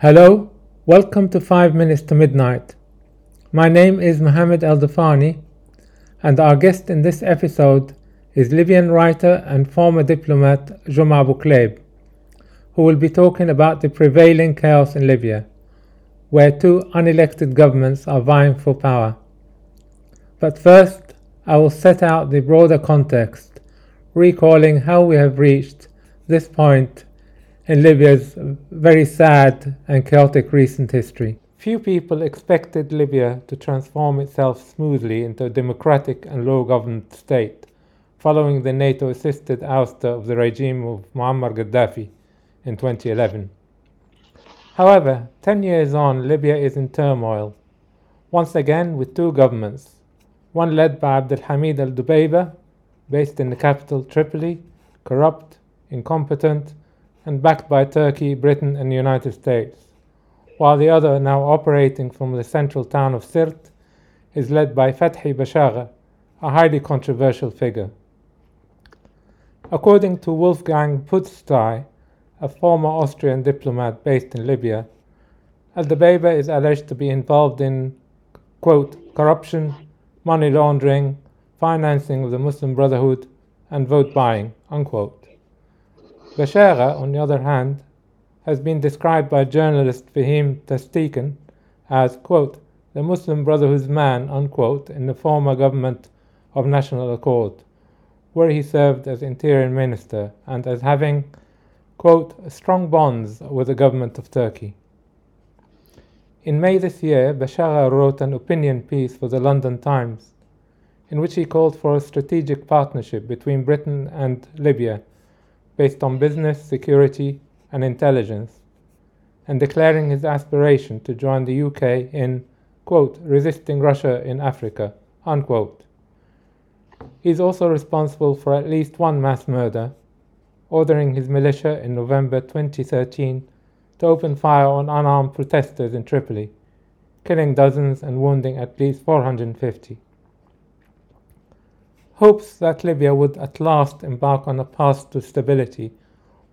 Hello, welcome to 5 Minutes to Midnight. My name is Mohammed El Dafani, and our guest in this episode is Libyan writer and former diplomat Giuma Bukleb, who will be talking about the prevailing chaos in Libya, where two unelected governments are vying for power. But first, I will set out the broader context, recalling how we have reached this point in Libya's very sad and chaotic recent history. Few people expected Libya to transform itself smoothly into a democratic and law governed state following the NATO assisted ouster of the regime of Muammar Gaddafi in 2011. However, 10 years on, Libya is in turmoil, once again with two governments, one led by Abdelhamid al Dubeiba, based in the capital Tripoli, corrupt, incompetent, and backed by Turkey, Britain, and the United States, while the other, now operating from the central town of Sirte, is led by Fathi Bashagha, a highly controversial figure. According to Wolfgang Pusztai, a former Austrian diplomat based in Libya, Al-Dubeiba is alleged to be involved in, quote, corruption, money laundering, financing of the Muslim Brotherhood, and vote buying, unquote. Bashagha, on the other hand, has been described by journalist Fehim Taştekin as, quote, the Muslim Brotherhood's man, unquote, in the former government of National Accord, where he served as interior minister and as having, quote, strong bonds with the government of Turkey. In May this year, Bashagha wrote an opinion piece for the London Times in which he called for a strategic partnership between Britain and Libya based on business, security, and intelligence, and declaring his aspiration to join the UK in, quote, resisting Russia in Africa, unquote. He is also responsible for at least one mass murder, ordering his militia in November 2013 to open fire on unarmed protesters in Tripoli, killing dozens and wounding at least 450. Hopes that Libya would at last embark on a path to stability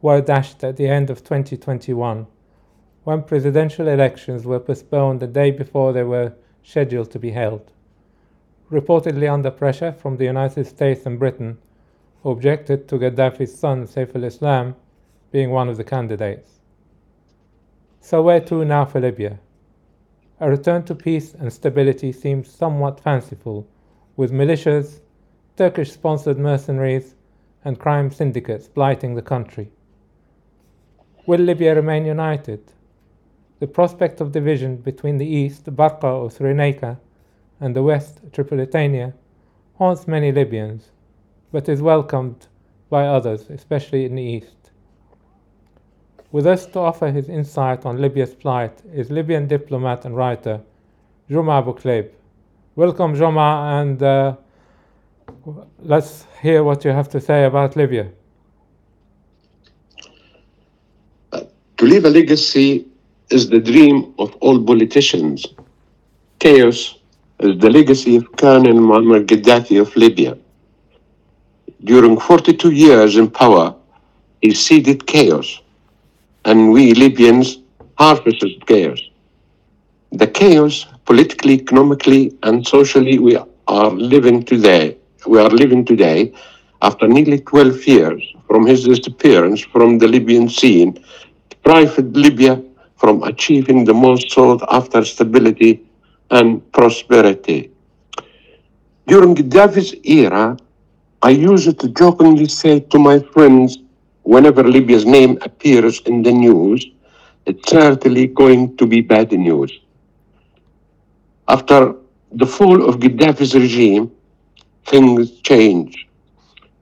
were dashed at the end of 2021, when presidential elections were postponed the day before they were scheduled to be held, reportedly under pressure from the United States and Britain, who objected to Gaddafi's son Saif al-Islam being one of the candidates. So where to now for Libya? A return to peace and stability seems somewhat fanciful, with militias, Turkish sponsored mercenaries, and crime syndicates blighting the country. Will Libya remain united? The prospect of division between the east, Barqa or Cyrenaica, and the west, Tripolitania, haunts many Libyans, but is welcomed by others, especially in the east. With us to offer his insight on Libya's plight is Libyan diplomat and writer Giuma Bukleb. Welcome, Giuma, and uh, let's hear what you have to say about Libya. To leave a legacy is the dream of all politicians. Chaos is the legacy of Colonel Muammar Gaddafi of Libya. During 42 years in power, he seeded chaos, and we Libyans harvested chaos. The chaos, politically, economically, and socially, we are living today we are living today, after nearly 12 years from his disappearance from the Libyan scene, deprived Libya from achieving the most sought after stability and prosperity. During Gaddafi's era, I used to jokingly say to my friends whenever Libya's name appears in the news, it's certainly going to be bad news. After the fall of Gaddafi's regime, things change.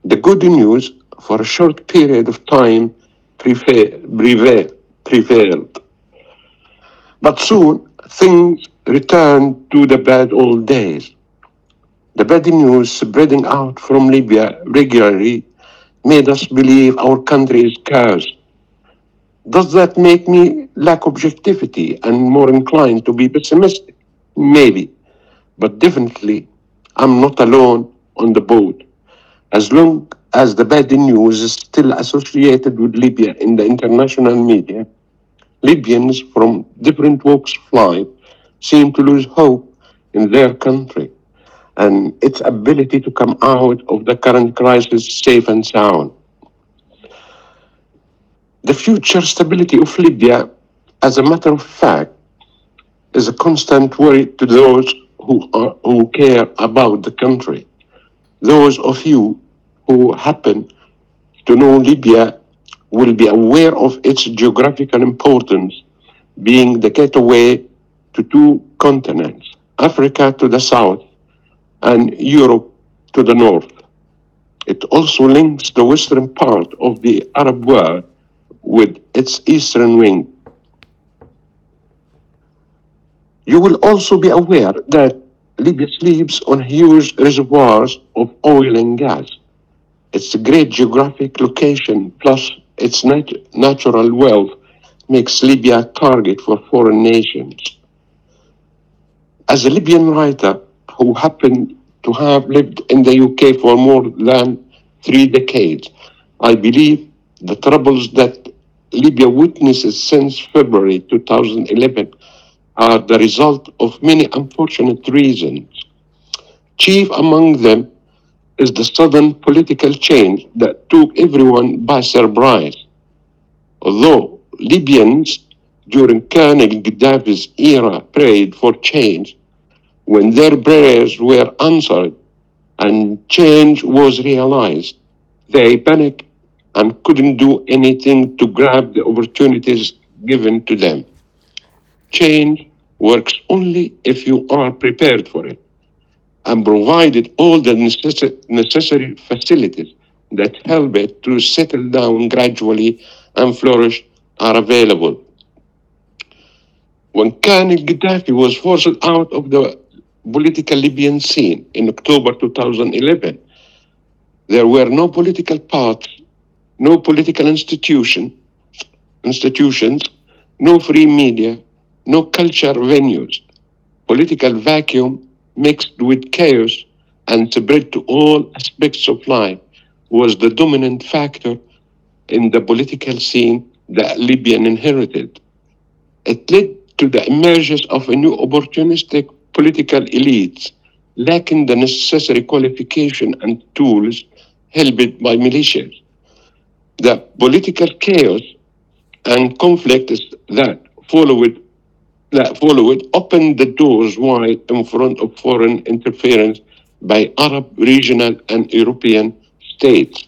The good news for a short period of time prevailed. But soon things returned to the bad old days. The bad news spreading out from Libya regularly made us believe our country is cursed. Does that make me lack objectivity and more inclined to be pessimistic? Maybe. But definitely, I'm not alone on the boat. As long as the bad news is still associated with Libya in the international media, Libyans from different walks of life seem to lose hope in their country and its ability to come out of the current crisis safe and sound. The future stability of Libya, as a matter of fact, is a constant worry to those who, are, who care about the country. Those of you who happen to know Libya will be aware of its geographical importance, being the gateway to two continents Africa to the south and Europe to the north. It also links the western part of the Arab world with its eastern wing. You will also be aware that Libya sleeps on huge reservoirs of oil and gas. Its great geographic location plus its nat- natural wealth makes Libya a target for foreign nations. As a Libyan writer who happened to have lived in the UK for more than three decades, I believe the troubles that Libya witnesses since February 2011 are the result of many unfortunate reasons. Chief among them is the sudden political change that took everyone by surprise. Although Libyans during Colonel Gaddafi's era prayed for change, when their prayers were answered and change was realized, they panicked and couldn't do anything to grab the opportunities given to them. Change works only if you are prepared for it and provided all the necess- necessary facilities that help it to settle down gradually and flourish are available. When Colonel Gaddafi was forced out of the political Libyan scene in October 2011, there were no political parties, no political institution, institutions, no free media, no culture venues. Political vacuum mixed with chaos and spread to all aspects of life was the dominant factor in the political scene that Libyan inherited. It led to the emergence of a new opportunistic political elites lacking the necessary qualification and tools held by militias. The political chaos and conflicts that followed that followed opened the doors wide in front of foreign interference by Arab, regional, and European states.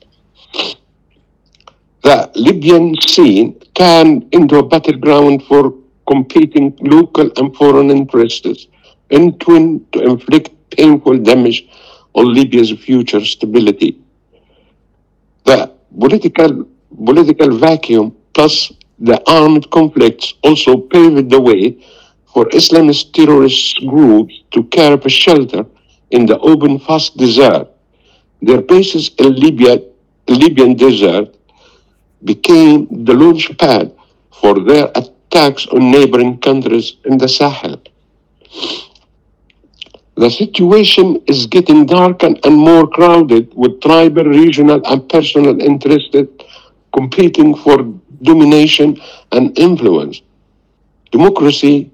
The Libyan scene turned into a battleground for competing local and foreign interests, entwined to inflict painful damage on Libya's future stability. The political political vacuum plus the armed conflicts also paved the way for Islamist terrorist groups to carve a shelter in the open fast desert. Their bases in Libya, Libyan desert became the launch pad for their attacks on neighboring countries in the Sahel. The situation is getting darker and more crowded with tribal, regional, and personal interests competing for domination and influence. Democracy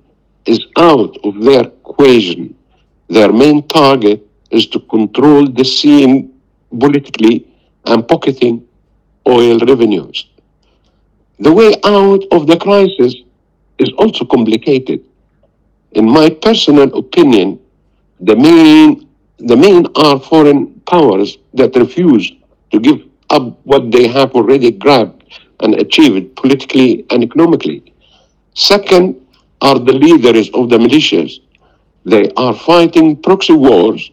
is out of their equation. Their main target is to control the scene politically and pocketing oil revenues. The way out of the crisis is also complicated. In my personal opinion, the main the main are foreign powers that refuse to give up what they have already grabbed and achieve it politically and economically. Second are the leaders of the militias. They are fighting proxy wars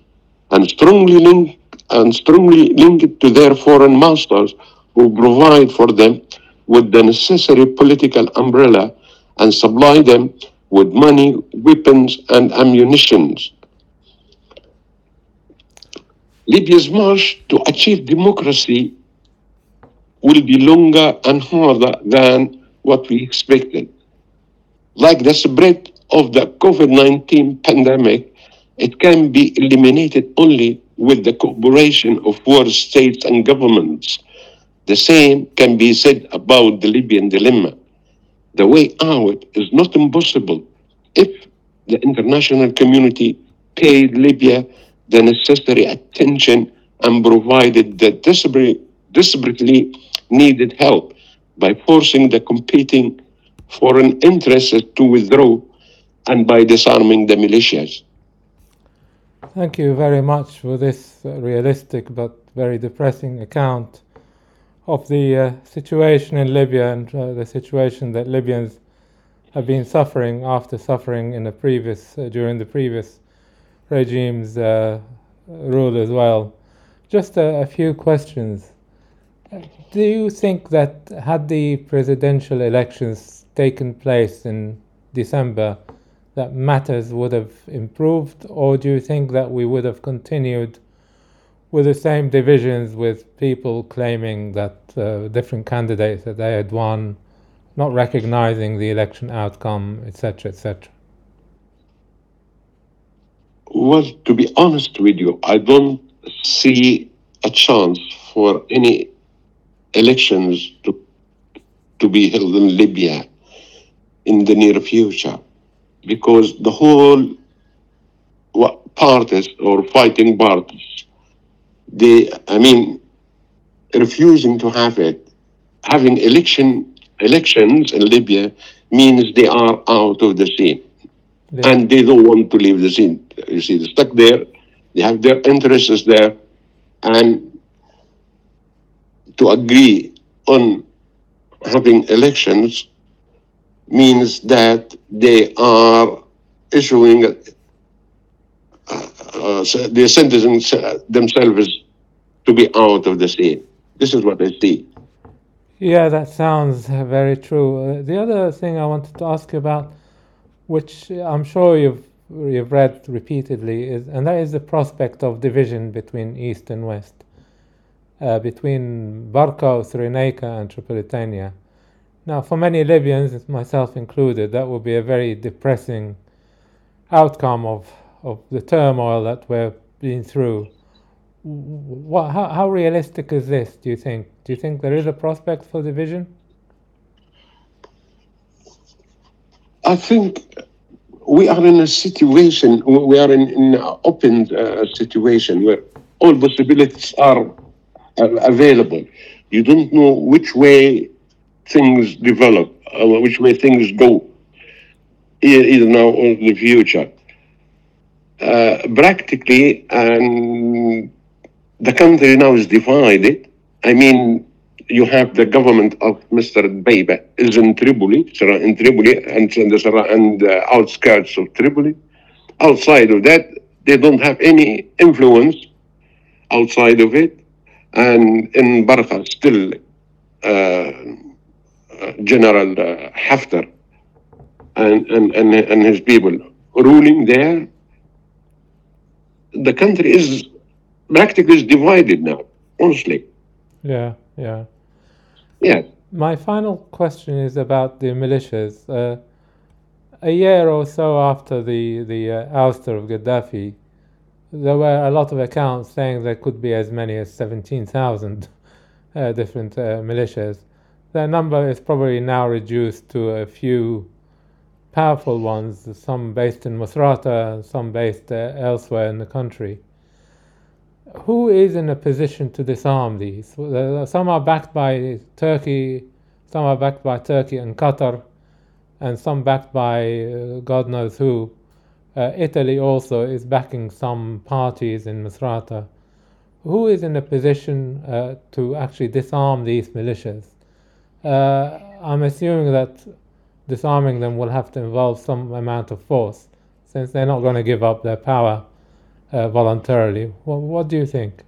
and strongly linked and strongly linked to their foreign masters who provide for them with the necessary political umbrella and supply them with money, weapons, and ammunitions. Libya's march to achieve democracy will be longer and harder than what we expected. Like the spread of the COVID 19 pandemic, it can be eliminated only with the cooperation of world states and governments. The same can be said about the Libyan dilemma. the way out is not impossible if the international community paid Libya the necessary attention and provided the desperate, desperately needed help by forcing the competing foreign interests to withdraw and by disarming the militias. Thank you very much for this uh, realistic but very depressing account of the uh, situation in Libya and uh, the situation that Libyans have been suffering after suffering in the previous uh, during the previous regime's uh, rule as well. Just a, a few questions. Do you think that had the presidential elections taken place in December, that matters would have improved, or do you think that we would have continued with the same divisions, with people claiming that uh, different candidates that they had won, not recognizing the election outcome, etc., etc.? Well, to be honest with you, I don't see a chance for any elections to to be held in Libya in the near future. Because the whole parties or fighting parties they i mean refusing to have it having election elections in libya means they are out of the scene. Yeah. and they don't want to leave the scene. You see they're stuck there they have their interests there and to agree on having elections means that they are issuing uh, uh, sentencing themselves to be out of the scene. This is what I see. Yeah, that sounds uh, very true. Uh, the other thing I wanted to ask you about, which I'm sure you've you've read repeatedly, is and that is the prospect of division between East and West, uh, between Barqa, Cyrenaica, and Tripolitania. Now, for many Libyans, myself included, that would be a very depressing outcome of of the turmoil that we're being through. What, how, how realistic is this, do you think? Do you think there is a prospect for division? I think we are in a situation, we are in, in an open uh, situation where all possibilities are available. You don't know which way things develop, uh, which way things go, either now or in the future. Uh, practically, and the country now is divided. I mean, you have the government of Mr. Beiba is in Tripoli, in Tripoli, and and the outskirts of Tripoli. Outside of that, they don't have any influence outside of it. And in Barqa, still uh, General uh, Haftar and, and, and, and his people ruling there. The country is practically divided now, honestly. Yeah, yeah. Yes. My final question is about the militias. Uh, a year or so after the the uh, ouster of Gaddafi, there were a lot of accounts saying there could be as many as seventeen thousand uh, different uh, militias. Their number is probably now reduced to a few powerful ones, some based in Misrata, some based uh, elsewhere in the country. Who is in a position to disarm these? Uh, Some are backed by Turkey, some are backed by Turkey and Qatar, and some backed by uh, God knows who. Uh, Italy also is backing some parties in Misrata. Who is in a position uh, to actually disarm these militias? Uh, I'm assuming that disarming them will have to involve some amount of force, since they're not going to give up their power uh, voluntarily. What, do you think?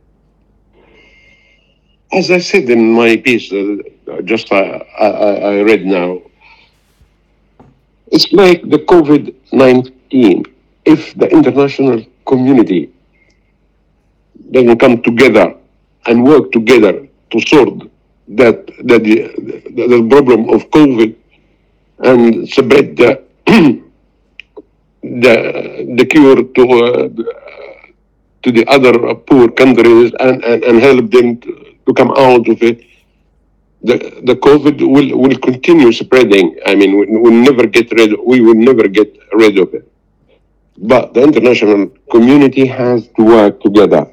As I said in my piece, uh, just uh, I, I, I read now, it's like the COVID 19. If the international community doesn't come together and work together to sort that, that the, the, problem of COVID and spread the, the, the cure to, uh, to the other poor countries and, and, and help them to, to come out of it, the the COVID will will continue spreading. I mean, we will never get rid. We will never get rid of it. But the international community has to work together.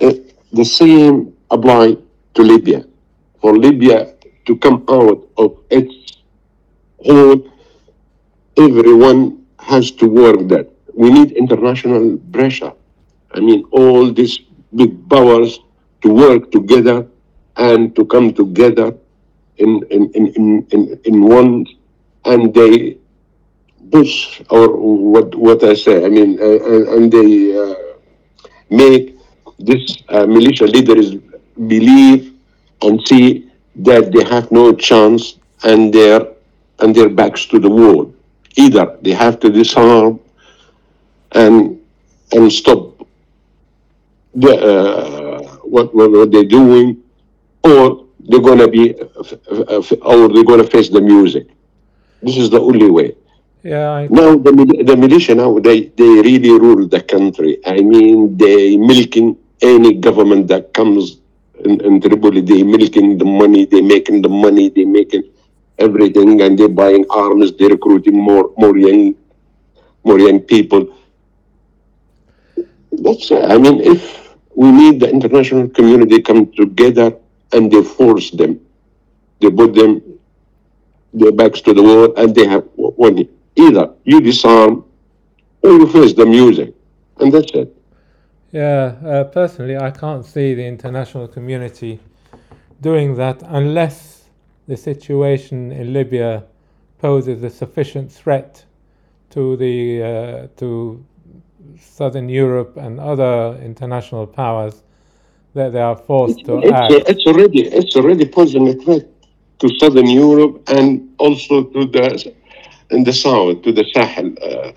Uh, the same apply to Libya. For Libya to come out of its hole, everyone has to work that. We need international pressure. I mean, all these big powers to work together and to come together in in in in, in, in one and they push or what what I say I mean uh, uh, and they uh, make this uh, militia leaders believe and see that they have no chance and their and their backs to the wall. Either they have to disarm and and stop the uh, what, what they're doing or they're gonna be or they're gonna face the music. This is the only way Yeah, I, now the, the militia now they, they really rule the country. I mean they milking any government that comes in, in Tripoli. They milking the money. They making the money. They making everything, and they buying arms. They recruiting more more young more young people. That's I mean if we need the international community come together and they force them, they put them their backs to the wall and they have one either you disarm or you face the music and that's it yeah. Uh, personally, I can't see the international community doing that unless the situation in Libya poses a sufficient threat to the uh, to Southern Europe and other international powers that they are forced to act. it's, it's already it's already posing a threat to southern europe and also to the in the south to the sahel uh,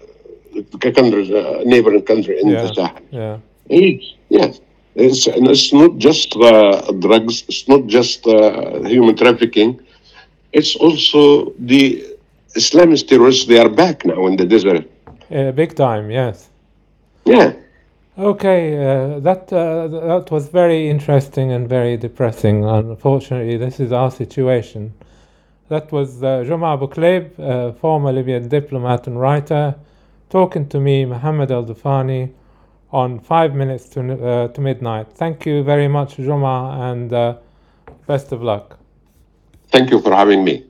the countries uh, neighboring country in Yeah. the sahel Yeah. Yes, yes. It's, and it's not just uh, drugs, it's not just uh, human trafficking, it's also the Islamist terrorists, they are back now in the desert. Uh, big time, yes. Yeah. Okay, uh, that uh, that was very interesting and very depressing. Unfortunately, this is our situation. That was uh, Giuma Bukleb, uh, former Libyan diplomat and writer, talking to me, Mohammed Al Dufani, on five minutes to uh, to midnight. Thank you very much, Giuma, and uh, best of luck. Thank you for having me.